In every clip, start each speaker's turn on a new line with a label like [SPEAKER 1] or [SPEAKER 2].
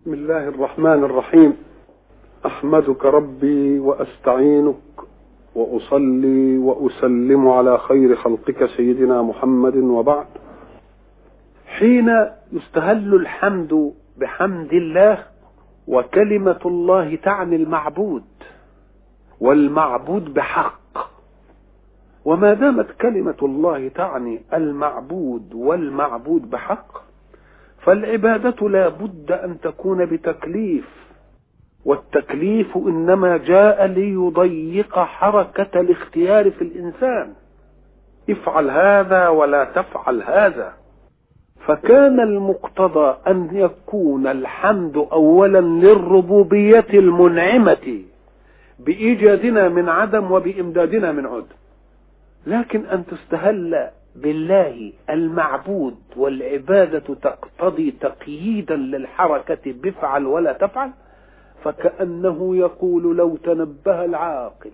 [SPEAKER 1] بسم الله الرحمن الرحيم. أحمدك ربي وأستعينك وأصلي وأسلم على خير خلقك سيدنا محمد وبعد. حين يستهل الحمد بحمد الله وكلمة الله تعني المعبود والمعبود بحق. وما دامت كلمة الله تعني المعبود والمعبود بحق فالعبادة لا بد أن تكون بتكليف والتكليف إنما جاء ليضيق حركة الاختيار في الإنسان. افعل هذا ولا تفعل هذا. فكان المقتضى أن يكون الحمد أولا للربوبية المنعمة بإيجادنا من عدم وبإمدادنا من عدم لكن أن تستهل بالله المعبود والعبادة تقتضي تقييدا للحركة بفعل ولا تفعل فكأنه يقول لو تنبه العاقل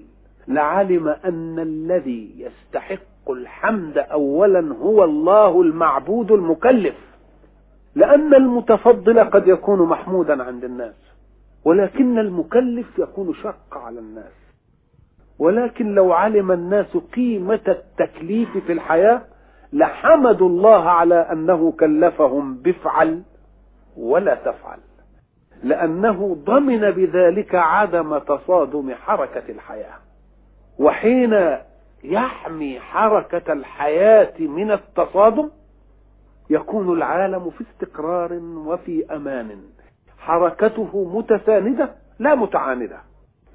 [SPEAKER 1] لعلم أن الذي يستحق الحمد أولا هو الله المعبود المكلف لأن المتفضل قد يكون محمودا عند الناس ولكن المكلف يكون شق على الناس. ولكن لو علم الناس قيمة التكليف في الحياة لحمدوا الله على أنه كلفهم بفعل ولا تفعل. لأنه ضمن بذلك عدم تصادم حركة الحياة. وحين يحمي حركة الحياة من التصادم يكون العالم في استقرار وفي أمان. حركته متساندة لا متعاندة.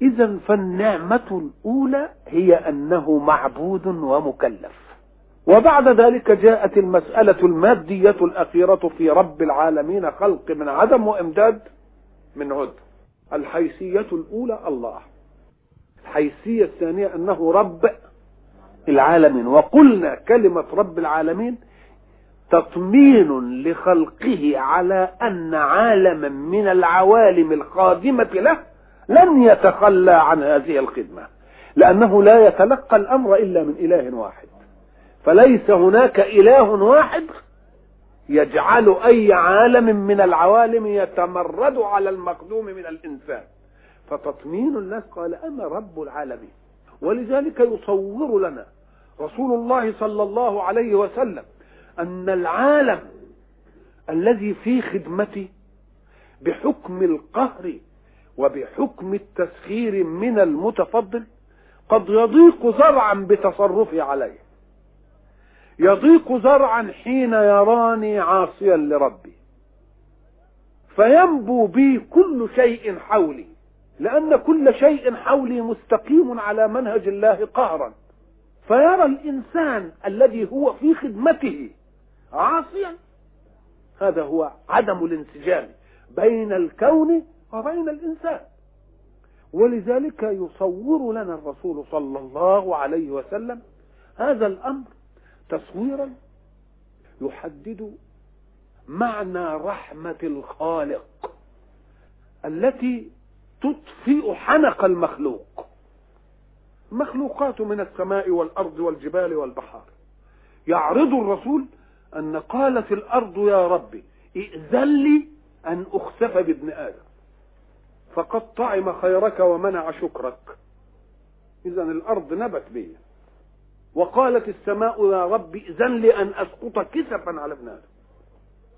[SPEAKER 1] إذا فالنعمة الأولى هي أنه معبود ومكلف. وبعد ذلك جاءت المسألة المادية الأخيرة في رب العالمين خلق من عدم وإمداد من عد. الحيثية الأولى الله. الحيثية الثانية أنه رب العالمين. وقلنا كلمة رب العالمين تطمين لخلقه على أن عالما من العوالم الخادمة له لن يتخلى عن هذه الخدمة لأنه لا يتلقى الأمر إلا من إله واحد. فليس هناك إله واحد يجعل أي عالم من العوالم يتمرد على المقدوم من الإنسان. فتطمين الناس قال أنا رب العالمين. ولذلك يصور لنا رسول الله صلى الله عليه وسلم أن العالم الذي في خدمته بحكم القهر وبحكم التسخير من المتفضل قد يضيق زرعا بتصرفه عليه. يضيق زرعا حين يراني عاصيا لربي. فينبو بي كل شيء حولي لأن كل شيء حولي مستقيم على منهج الله قهرا. فيرى الإنسان الذي هو في خدمته عاصيا هذا هو عدم الانسجام بين الكون وبين الإنسان. ولذلك يصور لنا الرسول صلى الله عليه وسلم هذا الأمر تصويرا يحدد معنى رحمة الخالق التي تطفئ حنق المخلوق. مخلوقات من السماء والأرض والجبال والبحار. يعرض الرسول أن قالت الأرض يا ربي ائذن لي أن أخسف بابن آدم. فقد طعم خيرك ومنع شكرك. إذا الأرض نبت بي. وقالت السماء يا رب لي أن أسقط كسفا على ابن آدم.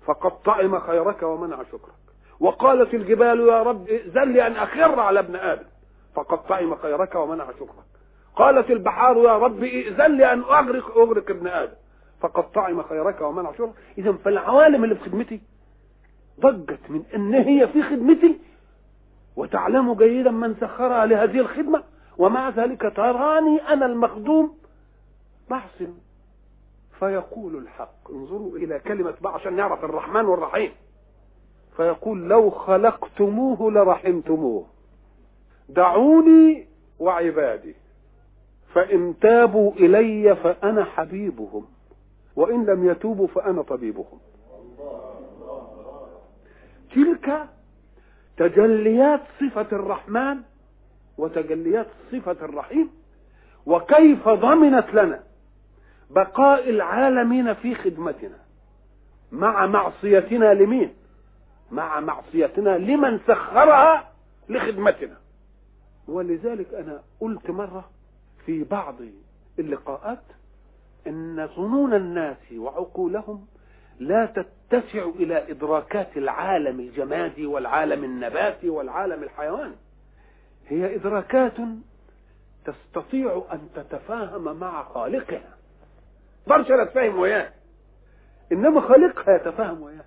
[SPEAKER 1] فقد طعم خيرك ومنع شكرك. وقالت الجبال يا رب لي أن أخر على ابن آدم. فقد طعم خيرك ومنع شكرك. قالت البحار يا رب لي أن أغرق أغرق ابن آدم. فقد طعم خيرك ومنع شكرك. إذا فالعوالم اللي في خدمتي ضجت من أن هي في خدمتي وتعلم جيدا من سخرها لهذه الخدمة. ومع ذلك تراني أنا المخدوم. بحث فيقول الحق. انظروا إلى كلمة بقى عشان نعرف الرحمن والرحيم. فيقول لو خلقتموه لرحمتموه. دعوني وعبادي. فإن تابوا إلي فأنا حبيبهم. وإن لم يتوبوا فأنا طبيبهم. تلك تجليات صفة الرحمن وتجليات صفة الرحيم وكيف ضمنت لنا بقاء العالمين في خدمتنا مع معصيتنا لمين؟ مع معصيتنا لمن سخرها لخدمتنا. ولذلك أنا قلت مرة في بعض اللقاءات إن ظنون الناس وعقولهم لا تتسع إلى إدراكات العالم الجمادي والعالم النباتي والعالم الحيواني هي إدراكات تستطيع أن تتفاهم مع خالقها. برشا تتفاهم وياه. إنما خالقها يتفاهم وياه.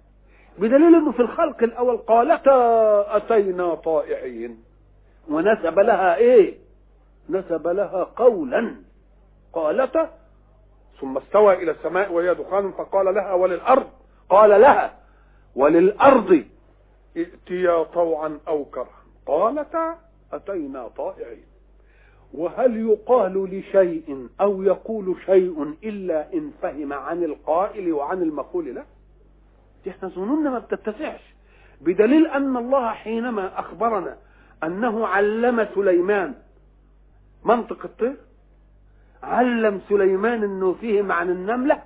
[SPEAKER 1] بدليل إنه في الخلق الأول قالتا أتينا طائعين. ونسب لها إيه؟ نسب لها قولا. قالتا ثم استوى إلى السماء وهي دخان فقال لها وللأرض؟ قال لها وللأرض. ائتيا طوعا أو كرها. قالتا أتينا طائعين. وهل يقال لشيء أو يقول شيء إلا إن فهم عن القائل وعن المقول له؟ إحنا ظنوننا ما بتتسعش. بدليل أن الله حينما أخبرنا أنه علم سليمان منطق الطير؟ علم سليمان إنه فهم عن النملة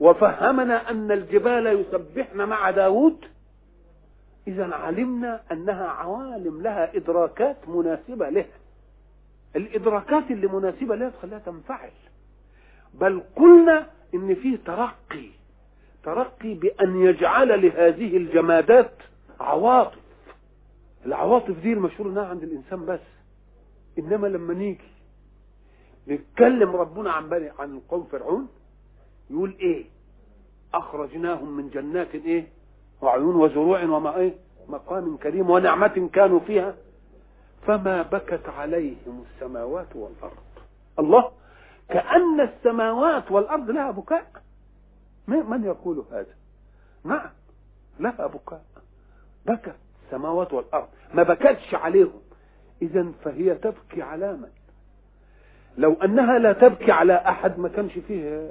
[SPEAKER 1] وفهمنا أن الجبال يسبحن مع داود. إذا علمنا أنها عوالم لها إدراكات مناسبة لها الإدراكات اللي مناسبة لها تخليها تنفعل. بل قلنا إن فيه ترقي ترقي بأن يجعل لهذه الجمادات عواطف. العواطف دي المشهور إنها عند الإنسان بس إنما لما نيجي نتكلم ربنا عن بني عن القوم فرعون يقول إيه؟ أخرجناهم من جنات إيه؟ وعيون وزروع وما إيه؟ مقام كريم ونعمة كانوا فيها. فما بكت عليهم السماوات والأرض. الله كأن السماوات والأرض لها بكاء. من يقول هذا؟ نعم لها بكاء. بكت السماوات والأرض. ما بكتش عليهم. اذا فهي تبكي على من؟ لو أنها لا تبكي على أحد ما كانش فيه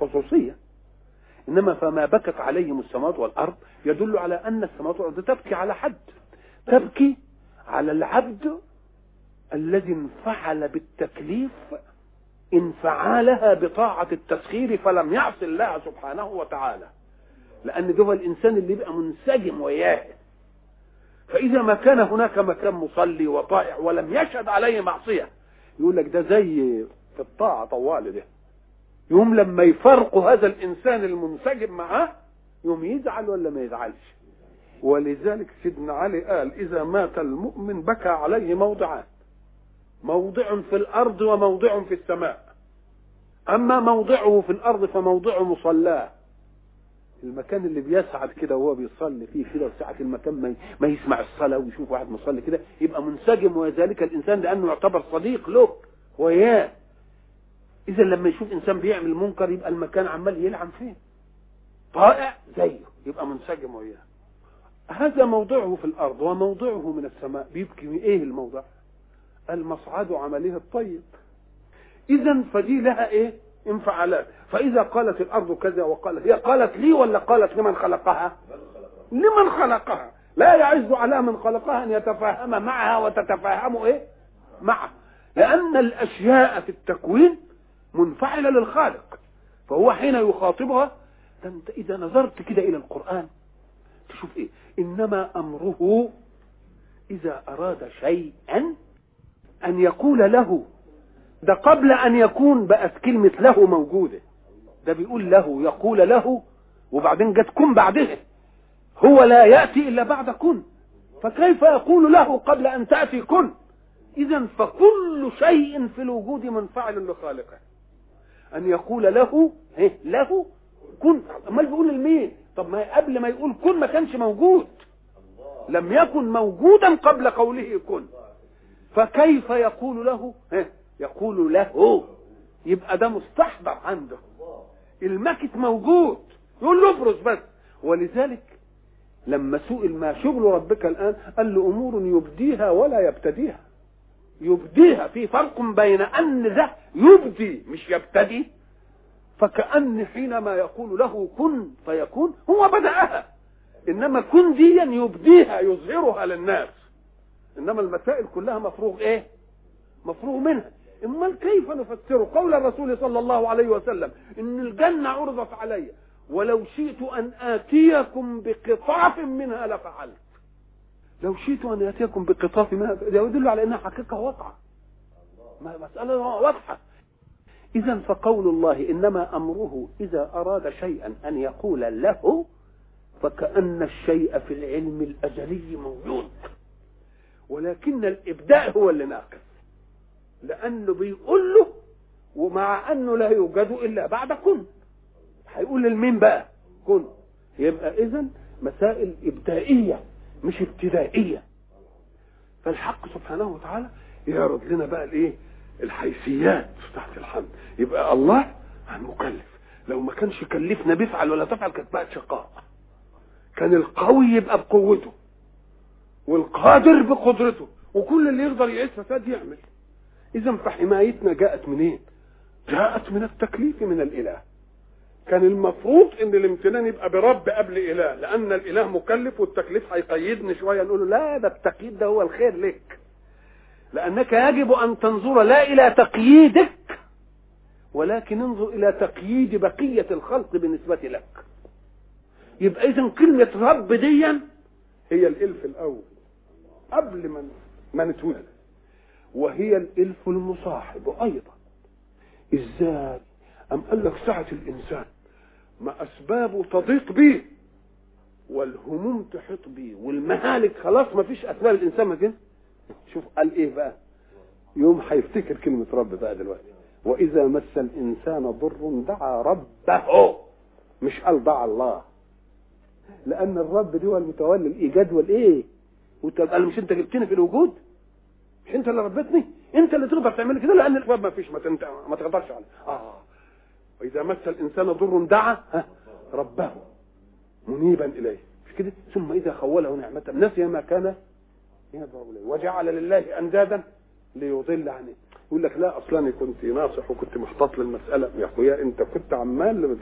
[SPEAKER 1] خصوصية. إنما فما بكت عليهم السماوات والأرض يدل على أن السماوات والأرض تبكي على حد. تبكي على العبد الذي انفعل بالتكليف انفعالها بطاعة التسخير فلم يعص الله سبحانه وتعالى. لأن ده هو الإنسان اللي يبقى منسجم وياه. فإذا ما كان هناك مكان مصلي وطائع ولم يشهد عليه معصية يقول لك ده زي الطاعة طوال ده. يوم لما يفرقوا هذا الإنسان المنسجم معاه يوم يزعل ولا ما يزعلش. ولذلك سيدنا علي قال إذا مات المؤمن بكى عليه موضعان موضع في الأرض وموضع في السماء. أما موضعه في الأرض فموضع مصلاه. المكان اللي بيسعد كده وهو بيصلي فيه كده وساعة المكان ما, ما يسمع الصلاة ويشوف واحد مصلي كده يبقى منسجم وذلك الإنسان لأنه يعتبر صديق له وياه إذا لما يشوف إنسان بيعمل منكر يبقى المكان عمال يلعن فيه. طائع زيه يبقى منسجم وياه. هذا موضعه في الأرض وموضعه من السماء. بيبكي إيه الموضع المصعد عمله الطيب. إذا فدي لها إيه؟ انفعالات فإذا قالت الأرض كذا وقالت هي قالت لي ولا قالت لمن خلقها؟ لمن خلقها. لا يعز على من خلقها أن يتفاهم معها وتتفاهم إيه؟ معه لأن الأشياء في التكوين منفعلة للخالق. فهو حين يخاطبها أنت إذا نظرت كده إلى القرآن تشوف إيه؟ إنما أمره إذا أراد شيئا أن يقول له ده قبل أن يكون بقت كلمة له موجودة. ده بيقول له يقول له وبعدين جت كن بعدها. هو لا يأتي إلا بعد كن. فكيف يقول له قبل أن تأتي كن؟ اذا فكل شيء في الوجود منفعل لخالقه. أن يقول له إيه له كن. امال بيقول لمين؟ طب ما قبل ما يقول كن ما كانش موجود. لم يكن موجودا قبل قوله كن. فكيف يقول له؟ إيه يقول له يبقى ده مستحضر عنده. المكت موجود. يقول له افرز بس. ولذلك لما سئل ما شغل ربك الآن قال له أمور يبديها ولا يبتديها. يبديها في فرق بين أن ده يبدي مش يبتدي فكأن حينما يقول له كن فيكون هو بدأها. إنما كن ديا يبديها يظهرها للناس. إنما المسائل كلها مفروغ إيه؟ مفروغ منها. امال كيف نفسر قول الرسول صلى الله عليه وسلم؟ إن الجنة عرضت علي. ولو شئت أن آتيكم بقطاف منها لفعلت. لو شئت أن آتيكم بقطاف منها ده يدل على أنها حقيقة واقعة. مسألة واضحة. إذا فقول الله إنما أمره إذا أراد شيئا أن يقول له فكأن الشيء في العلم الأزلي موجود. ولكن الإبداء هو اللي ناقص. لأنه بيقول له ومع أنه لا يوجد إلا بعد كن. هيقول للمين بقى كن. يبقى إذا مسائل إبدائية مش ابتدائية. فالحق سبحانه وتعالى يعرض لنا بقى الإيه؟ الحيثيات تحت الحمد. يبقى الله مكلف لو ما كانش كلفنا بيفعل ولا تفعل كانت بقت شقاء. كان القوي يبقى بقوته والقادر بقدرته وكل اللي يقدر يعيش فساد يعمل. إذا فحمايتنا جاءت منين؟ جاءت من التكليف من الإله. كان المفروض إن الامتنان يبقى برب قبل إله لأن الإله مكلف والتكليف هيقيدني شوية نقول له لا ده التقييد ده هو الخير لك. لأنك يجب أن تنظر لا إلى تقييدك ولكن انظر إلى تقييد بقية الخلق بالنسبة لك. يبقى اذا كلمة رب ديا هي الإلف الأول قبل ما ما نتولد. وهي الإلف المصاحب أيضا. إزاي؟ أم قال لك سعه الإنسان ما أسبابه تضيق به والهموم تحيط به والمهالك خلاص ما فيش اسباب الإنسان ما كده؟ شوف قال إيه بقى؟ يوم هيفتكر كلمة رب بقى دلوقتي. وإذا مس الإنسان ضر دعا ربه. مش قال دعا الله. لأن الرب دي هو المتولي الإيجاد والإيه؟ قال مش أنت جبتني في الوجود؟ مش انت اللي ربتني انت اللي تقدر تعمل كده؟ لأن الرب ما فيش ما, تنت... ما تقدرش عليه آه. وإذا مس الإنسان ضر دعا ربه منيبا إليه. مش كده؟ ثم إذا خوله نعمة نسي ما كان يدعو إليه. وجعل لله أندادا ليضل عنه. يقول لك لا أصلا كنت ناصح وكنت محتاط للمسألة. يا أخويا أنت كنت عمال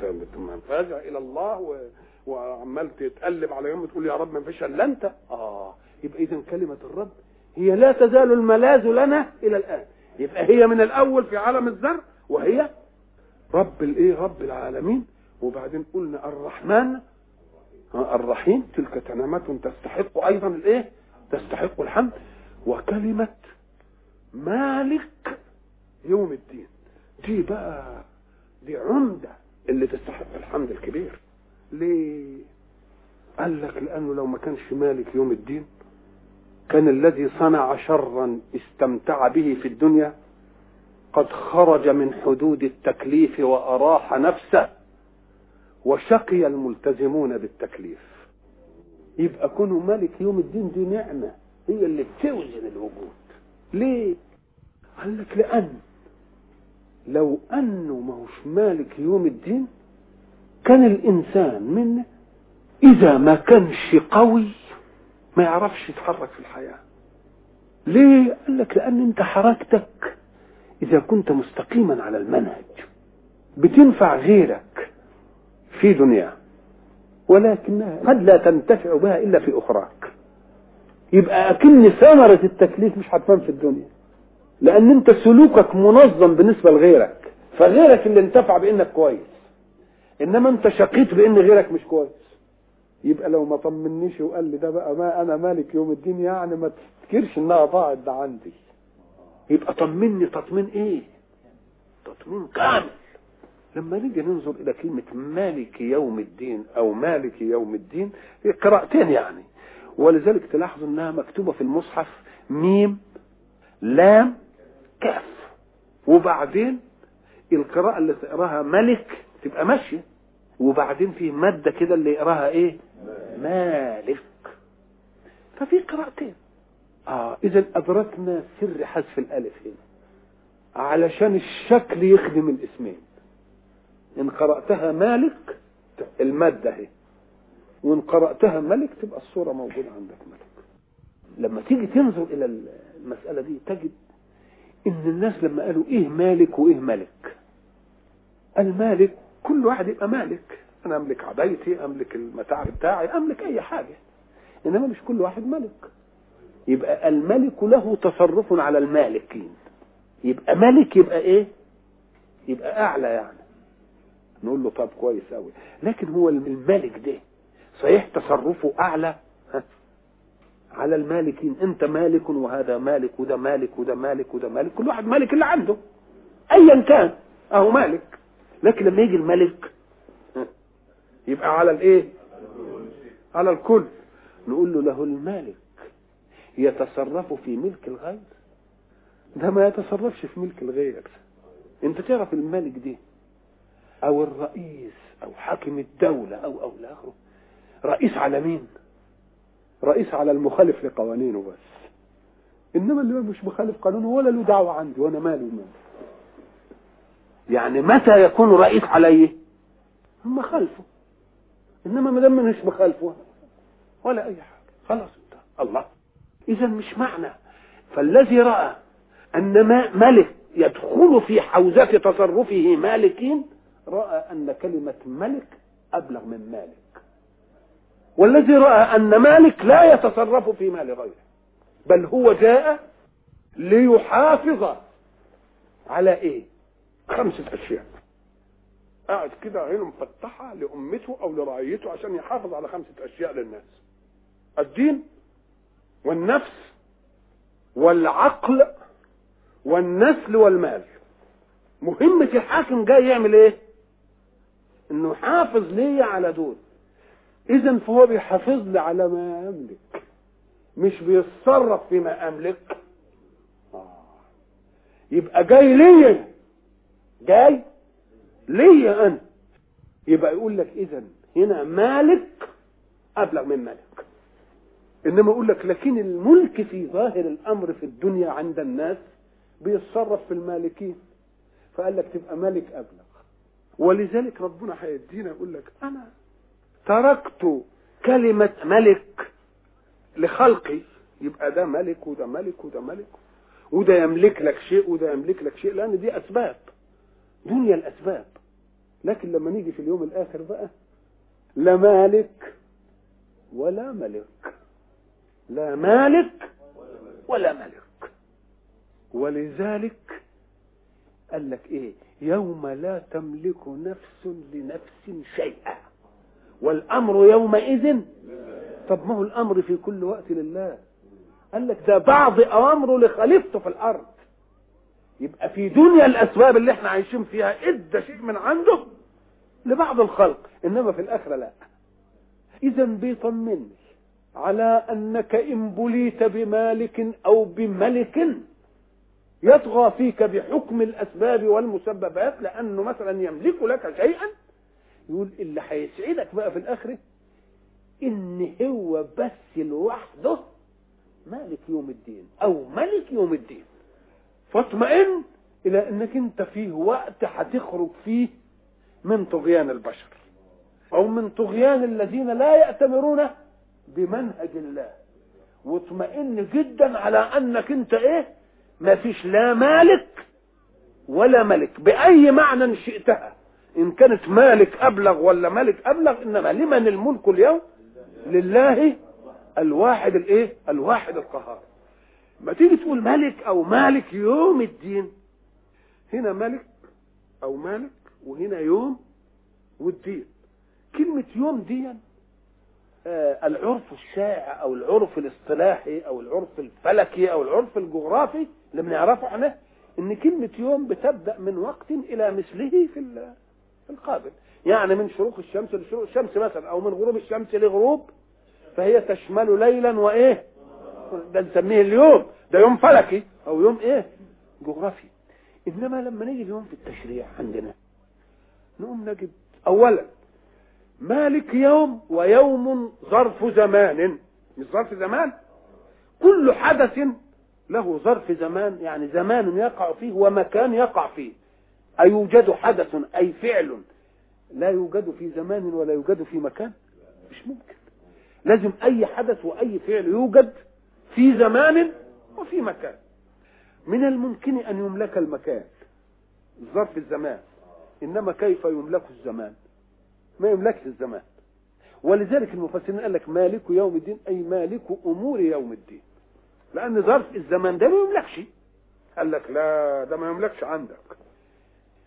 [SPEAKER 1] فارجع إلى الله و... وعمال تتقلب على يوم تقول يا رب ما فيش إلا أنت. آه. يبقى إذا كلمة الرب هي لا تزال الملاذ لنا إلى الآن. يبقى هي من الأول في عالم الذر وهي رب الايه رب العالمين. وبعدين قلنا الرحمن الرحيم. تلك كلمة تستحق أيضا الإيه؟ تستحق الحمد. وكلمة مالك يوم الدين. دي بقى دي عمدة اللي تستحق الحمد الكبير. ليه؟ قال لك لأنه لو ما كانش مالك يوم الدين كان الذي صنع شرا استمتع به في الدنيا قد خرج من حدود التكليف وأراح نفسه وشقي الملتزمون بالتكليف. يبقى كونه ملك يوم الدين دي نعمة هي اللي بتوزن الوجود. ليه؟ قال لك لأن لو أنه ما هوش مالك يوم الدين كان الإنسان منا إذا ما كانش قوي ما يعرفش يتحرك في الحياة. ليه؟ قال لك لأن أنت حركتك إذا كنت مستقيما على المنهج بتنفع غيرك في دنيا ولكنها قد لا تنتفع بها إلا في أخراك. يبقى أكن ثمرة التكليف مش هتبان في الدنيا لأن أنت سلوكك منظم بالنسبة لغيرك فغيرك اللي انتفع بإنك كويس إنما أنت شقيت بإن غيرك مش كويس. يبقى لو ما طمنيش وقال لي ده بقى ما أنا مالك يوم الدين يعني ما تفتكرش إنها ضاعت ده عندي. يبقى طمني تطمين إيه؟ تطمين كامل. لما نيجي ننظر إلى كلمة مالك يوم الدين أو مالك يوم الدين قراءتين يعني. ولذلك تلاحظوا إنها مكتوبة في المصحف ميم لام كاف. وبعدين القراءة اللي تقراها ملك تبقى ماشية. وبعدين في مادة كده اللي يقراها إيه؟ مالك. ففي قراءتين. آه إذا أدركنا سر حذف الألف هنا. علشان الشكل يخدم الاسمين. إن قرأتها مالك المادة اهي وإن قرأتها ملك تبقى الصورة موجودة عندك ملك. لما تيجي تنظر إلى المسألة دي تجد إن الناس لما قالوا إيه مالك وإيه ملك المالك كل واحد يبقى مالك. أنا أملك عبايتي أملك المتاع بتاعي أملك أي حاجة. إنما مش كل واحد ملك. يبقى الملك له تصرف على المالكين. يبقى ملك يبقى إيه؟ يبقى أعلى يعني. نقول له طب كويس قوي لكن هو الملك ده صحيح تصرفه أعلى؟ على المالكين. أنت مالك وهذا مالك وده مالك وده مالك وده مالك. كل واحد مالك اللي عنده. ايا كان. أهو مالك. لكن لما يجي الملك؟ يبقى على الايه؟ على الكل. نقول له له المالك يتصرف في ملك الغير ده ما يتصرفش في ملك الغير انت تعرف الملك دي؟ أو الرئيس أو حاكم الدولة أو أو لاخره رئيس على مين؟ رئيس على المخالف لقوانينه بس. إنما اللي مش مخالف قانونه ولا له دعوة عندي وأنا مالي ومالي. يعني متى يكون رئيس عليه هم خلفه إنما ما دام مش مخالفه ولا أي حاجة. خلاص. انت الله. اذا مش معنى. فالذي رأى أن ما ملك يدخل في حوزة تصرفه مالكين رأى أن كلمة ملك أبلغ من مالك. والذي رأى أن مالك لا يتصرف في مال غيره بل هو جاء ليحافظ على إيه؟ خمسة أشياء. قاعد كده عينه مفتحة لأمته أو لرعيته عشان يحافظ على خمسة أشياء للناس. الدين والنفس والعقل والنسل والمال. مهمة الحاكم جاي يعمل إيه؟ إنه يحافظ لي على دول. اذا فهو بيحافظ لي على ما أملك. مش بيتصرف فيما أملك. آه. يبقى جاي ليا. جاي؟ ليا أنا يبقى يقول لك إذا هنا مالك أبلغ من ملك إنما يقول لك لكن الملك في ظاهر الأمر في الدنيا عند الناس بيتصرف في المالكين. فقال لك تبقى مالك أبلغ. ولذلك ربنا هيدينا يقول لك أنا تركت كلمة ملك لخلقي. يبقى ده ملك وده ملك وده ملك. وده يملك لك شيء وده يملك لك شيء. لأن دي أسباب. دنيا الأسباب. لكن لما نيجي في اليوم الآخر بقى لا مالك ولا ملك. لا مالك ولا ملك. ولذلك قال لك إيه؟ يوم لا تملك نفس لنفس شيئا. والأمر يومئذ طب ما هو الأمر في كل وقت لله؟ قال لك ده بعض أوامره لخليفته في الأرض. في دنيا الأسباب اللي إحنا عايشين فيها إدى شيء من عنده لبعض الخلق إنما في الآخرة لا. اذا بيطمني على أنك إن بليت بمالك أو بملك يطغى فيك بحكم الأسباب والمسببات لأنه مثلا يملك لك شيئا يقول اللي هيسعدك بقى في الاخره إن هو بس لوحده مالك يوم الدين أو ملك يوم الدين. فاطمئن إلى أنك أنت فيه وقت هتخرج فيه من طغيان البشر أو من طغيان الذين لا يأتمرون بمنهج الله. واطمئن جدا على أنك أنت إيه؟ ما فيش لا مالك ولا ملك. بأي معنى شئتها؟ إن كانت مالك أبلغ ولا ملك أبلغ إنما لمن الملك اليوم؟ لله الواحد الإيه؟ الواحد القهار. ما تيجي تقول ملك أو مالك يوم الدين. هنا ملك أو مالك وهنا يوم والدين. كلمة يوم دي آه العرف الشائع أو العرف الاصطلاحي أو العرف الفلكي أو العرف الجغرافي اللي بنعرفه إحنا إن كلمة يوم بتبدأ من وقت إلى مثله في القابل. يعني من شروق الشمس لشروق الشمس مثلا أو من غروب الشمس لغروب فهي تشمل ليلا وإيه؟ ده نسميه اليوم ده يوم فلكي أو يوم إيه؟ جغرافي. إنما لما نيجي اليوم في التشريع عندنا نقوم نجد اولا مالك يوم ويوم ظرف زمان. مش ظرف زمان كل حدث له ظرف زمان يعني زمان يقع فيه ومكان يقع فيه. أيوجد حدث أي فعل؟ لا يوجد في زمان ولا يوجد في مكان؟ مش ممكن. لازم أي حدث وأي فعل يوجد في زمان وفي مكان. من الممكن أن يملك المكان. ظرف الزمان. إنما كيف يملك الزمان؟ ما يملكش الزمان. ولذلك المفسرين قال لك مالك يوم الدين أي مالك أمور يوم الدين. لأن ظرف الزمان ده ما يملكش. قال لك لا ده ما يملكش عندك.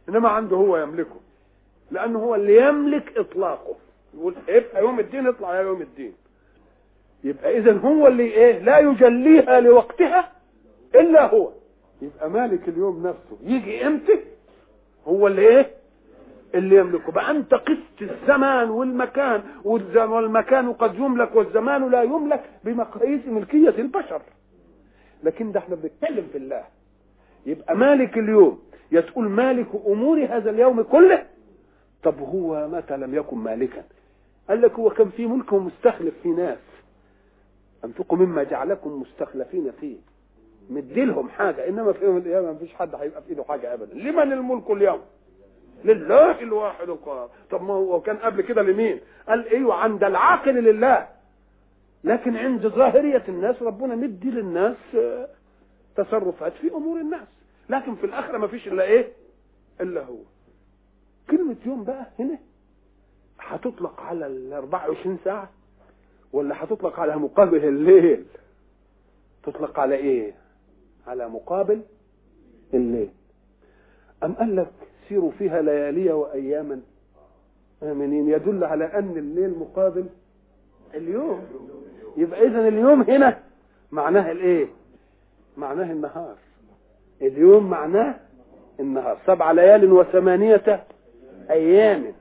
[SPEAKER 1] إنما عنده هو يملكه. لأنه هو اللي يملك إطلاقه. يقول يبقى يوم الدين اطلع يا يوم الدين. يبقى اذا هو اللي إيه لا يجليها لوقتها إلا هو. يبقى مالك اليوم نفسه يجي إمتى؟ هو اللي إيه؟ اللي يملكه. بقى أنت قست الزمان والمكان والمكان قد يملك والزمان لا يملك بمقاييس ملكية البشر. لكن ده إحنا بنتكلم في الله. يبقى مالك اليوم يا تقول مالك أمور هذا اليوم كله طب هو متى لم يكن مالكا؟ قال لك هو كان في ملك ومستخلف في ناس. أنفقوا مما جعلكم مستخلفين فيه. مديلهم حاجة إنما في يوم القيامة مفيش حد هيبقى في إيده حاجة ابدا. لمن الملك اليوم؟ لله الواحد القهار. طب ما هو كان قبل كده لمين؟ قال إيوه عند العاقل لله. لكن عند ظاهرية الناس ربنا مدي للناس تصرفات في أمور الناس. لكن في الآخرة ما فيش إلا إيه؟ إلا هو. كلمة يوم بقى هنا هتطلق على ال 24 ساعة. ولا هتطلق على مقابل الليل؟ تطلق على إيه؟ على مقابل الليل. أم قال لك سيروا فيها ليالي وأياما؟ آمنين. يدل على أن الليل مقابل اليوم. يبقى إذا اليوم هنا معناه الإيه؟ معناه النهار. اليوم معناه النهار. سبع ليال وثمانية أيام.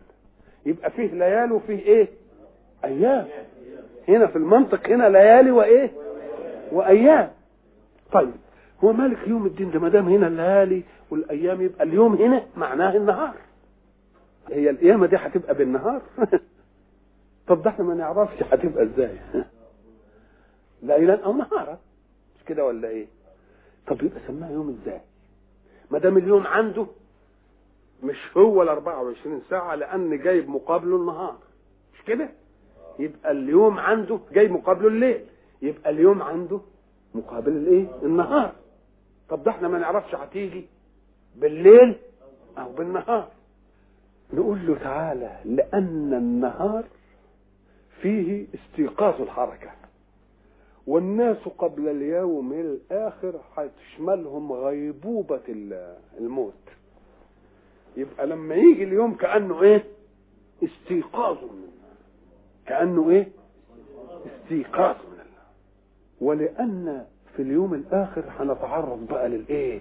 [SPEAKER 1] يبقى فيه ليال وفيه إيه؟ أيام. هنا في المنطق هنا ليالي وإيه؟ وأيام. طيب هو مالك يوم الدين ده ما دام هنا الليالي والأيام يبقى اليوم هنا معناه النهار. هي القيامة دي هتبقى بالنهار. طب ده إحنا ما نعرفش هتبقى إزاي. ليلا أو نهارا. مش كده ولا إيه؟ طب يبقى سماها يوم إزاي؟ ما دام اليوم عنده مش هو ال 24 ساعة لأن جايب مقابله النهار. مش كده؟ يبقى اليوم عنده جاي مقابله الليل. يبقى اليوم عنده مقابل الايه؟ النهار. طب ده إحنا ما نعرفش هتيجي بالليل أو بالنهار. نقول له تعالى لأن النهار فيه استيقاظ الحركة. والناس قبل اليوم الآخر هتشملهم غيبوبة الموت. يبقى لما يجي اليوم كأنه إيه؟ استيقاظ من كأنه إيه؟ استيقاظ من الله. ولأن في اليوم الآخر هنتعرض بقى للإيه؟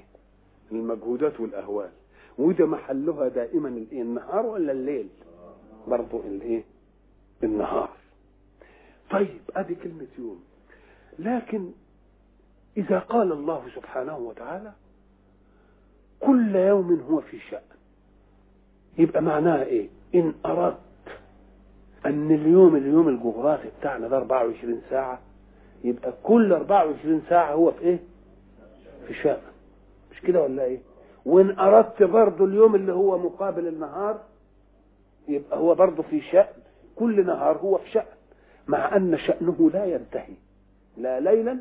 [SPEAKER 1] المجهودات والأهوال. وده محلها دائما الإيه؟ النهار ولا الليل؟ برضو الإيه؟ النهار. طيب أدي كلمة يوم. لكن إذا قال الله سبحانه وتعالى كل يوم هو في شأن يبقى معناها إيه؟ إن أردت أن اليوم اليوم الجغرافي بتاعنا ده 24 ساعة يبقى كل 24 ساعة هو في إيه؟ في شأن مش كده ولا إيه؟ وإن أردت برضه اليوم اللي هو مقابل النهار يبقى هو برضه في شأن. كل نهار هو في شأن مع أن شأنه لا ينتهي. لا ليلا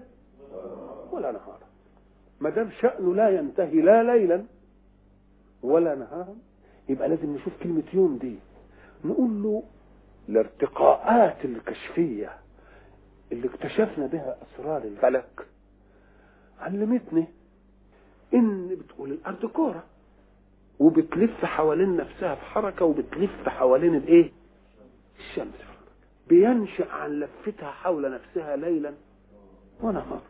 [SPEAKER 1] ولا نهارا. ما دام شأنه لا ينتهي لا ليلا ولا نهارا يبقى لازم نشوف كلمة يوم دي. نقول له الارتقاءات الكشفية اللي اكتشفنا بها أسرار الفلك. علمتني إن بتقول الأرض كورة وبتلف حوالين نفسها في حركه وبتلف حوالين الإيه؟ الشمس. بينشأ عن لفتها حول نفسها ليلا ونهار.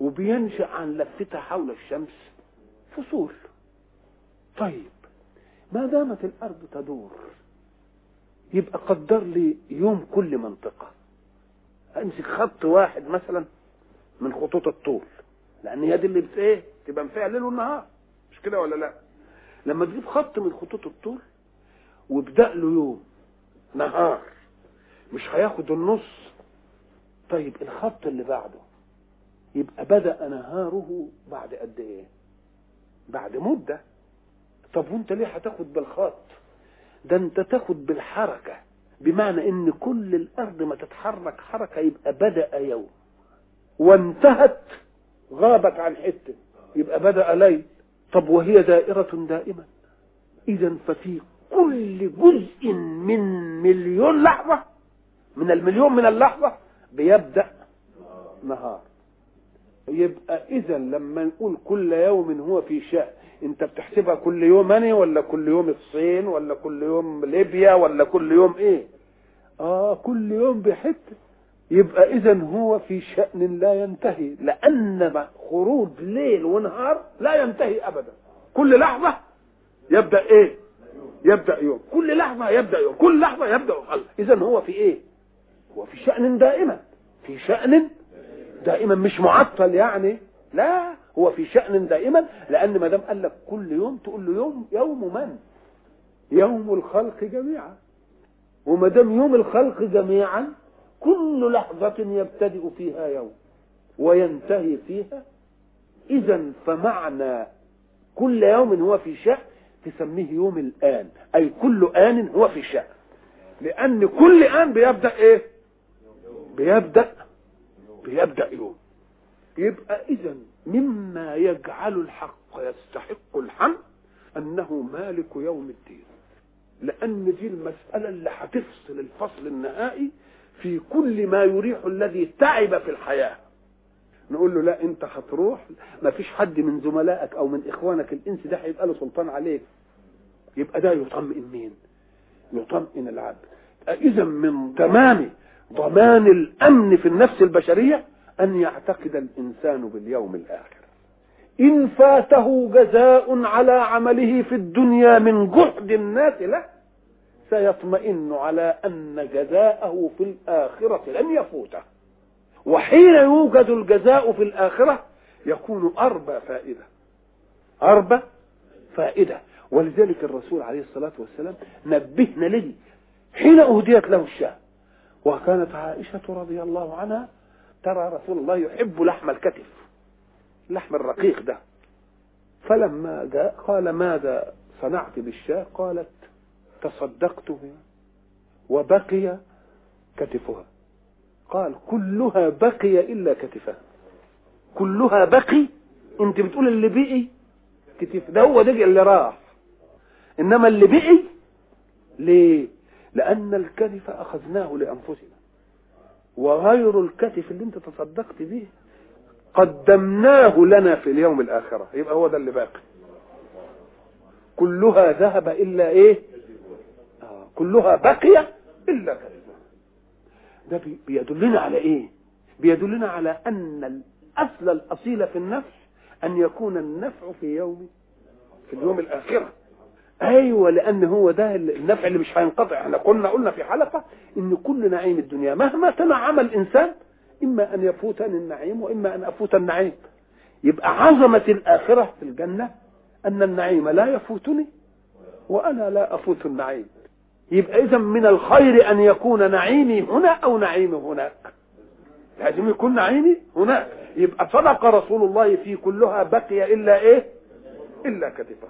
[SPEAKER 1] وبينشأ عن لفتها حول الشمس فصول. طيب ما دامت الأرض تدور يبقى قدر لي يوم كل منطقة. أمسك خط واحد مثلا من خطوط الطول. لأن هي دي اللي بت إيه؟ تبقى فيها الليل والنهار مش كده ولا لأ؟ لما تجيب خط من خطوط الطول وابدأ له يوم نهار مش هياخد النص. طيب الخط اللي بعده يبقى بدأ نهاره بعد قد إيه؟ بعد مدة. طب وأنت ليه هتاخد بالخط؟ ده انت تاخد بالحركة بمعنى إن كل الأرض ما تتحرك حركة يبقى بدأ يوم. وانتهت غابت عن حتة يبقى بدأ ليل. طب وهي دائرة دائما. اذا ففي كل جزء من مليون لحظة من المليون من اللحظة بيبدأ نهار. يبقى اذا لما نقول كل يوم هو في شأن. انت بتحسبها كل يوم اني ولا كل يوم الصين ولا كل يوم ليبيا ولا كل يوم إيه؟ آه كل يوم بحته يبقى اذا هو في شأن لا ينتهي لأن خروج ليل ونهار لا ينتهي ابدا. كل لحظة يبدأ إيه؟ يبدأ يوم. كل لحظة يبدأ يوم. كل لحظة يبدأ يوم. اذا هو في إيه؟ هو في شأن دائما. في شأن دائما مش معطل يعني. لا. هو في شأن دائما لأن ما دام قال لك كل يوم تقول له يوم يوم من؟ يوم الخلق جميعا وما دام يوم الخلق جميعا كل لحظة يبتدئ فيها يوم وينتهي فيها إذا فمعنى كل يوم هو في شأن تسميه يوم الآن أي كل آن هو في شأن لأن كل آن بيبدأ إيه؟ بيبدأ بيبدأ يوم يبقى إذا مما يجعل الحق يستحق الحمد أنه مالك يوم الدين. لأن دي المسألة اللي هتفصل الفصل النهائي في كل ما يريح الذي تعب في الحياة. نقول له لا أنت هتروح ما فيش حد من زملائك أو من إخوانك الإنس ده هيبقى له سلطان عليك. يبقى ده يطمئن مين؟ يطمئن العبد. اذا من تمام ضمان الأمن في النفس البشرية أن يعتقد الإنسان باليوم الآخر. إن فاته جزاء على عمله في الدنيا من جهد الناس له سيطمئن على أن جزاءه في الآخرة لن يفوته. وحين يوجد الجزاء في الآخرة يكون أربى فائدة. أربى فائدة. ولذلك الرسول عليه الصلاة والسلام نبهنا لي حين أهديت له الشاة وكانت عائشة رضي الله عنها ترى رسول الله يحب لحم الكتف لحم الرقيق ده. فلما جاء قال ماذا صنعت بالشاة؟ قالت تصدقت بها وبقي كتفها. قال كلها بقي إلا كتفها. كلها بقي؟ انت بتقول اللي بقي؟ كتف ده هو ده اللي راح. إنما اللي بقي ليه؟ لأن الكتف أخذناه لأنفسنا. وغير الكتف اللي انت تصدقت به. قدمناه لنا في اليوم الآخرة. يبقى هو ده اللي باقي. كلها ذهب إلا إيه؟ آه. كلها بقي إلا ده بيدلنا على إيه؟ بيدلنا على أن الأصل الأصيل في النفس أن يكون النفع في يوم في اليوم الآخرة. أيوه لأن هو ده النفع اللي مش هينقطع. إحنا كنا قلنا في حلقة إن كل نعيم الدنيا مهما تنعم الانسان إما أن يفوتني النعيم وإما أن أفوت النعيم. يبقى عظمة الآخرة في الجنة أن النعيم لا يفوتني وأنا لا أفوت النعيم. يبقى إذا من الخير أن يكون نعيمي هنا أو نعيمي هناك. لازم يكون نعيمي هناك. يبقى صدق رسول الله في كلها بقي إلا إيه؟ إلا كتفها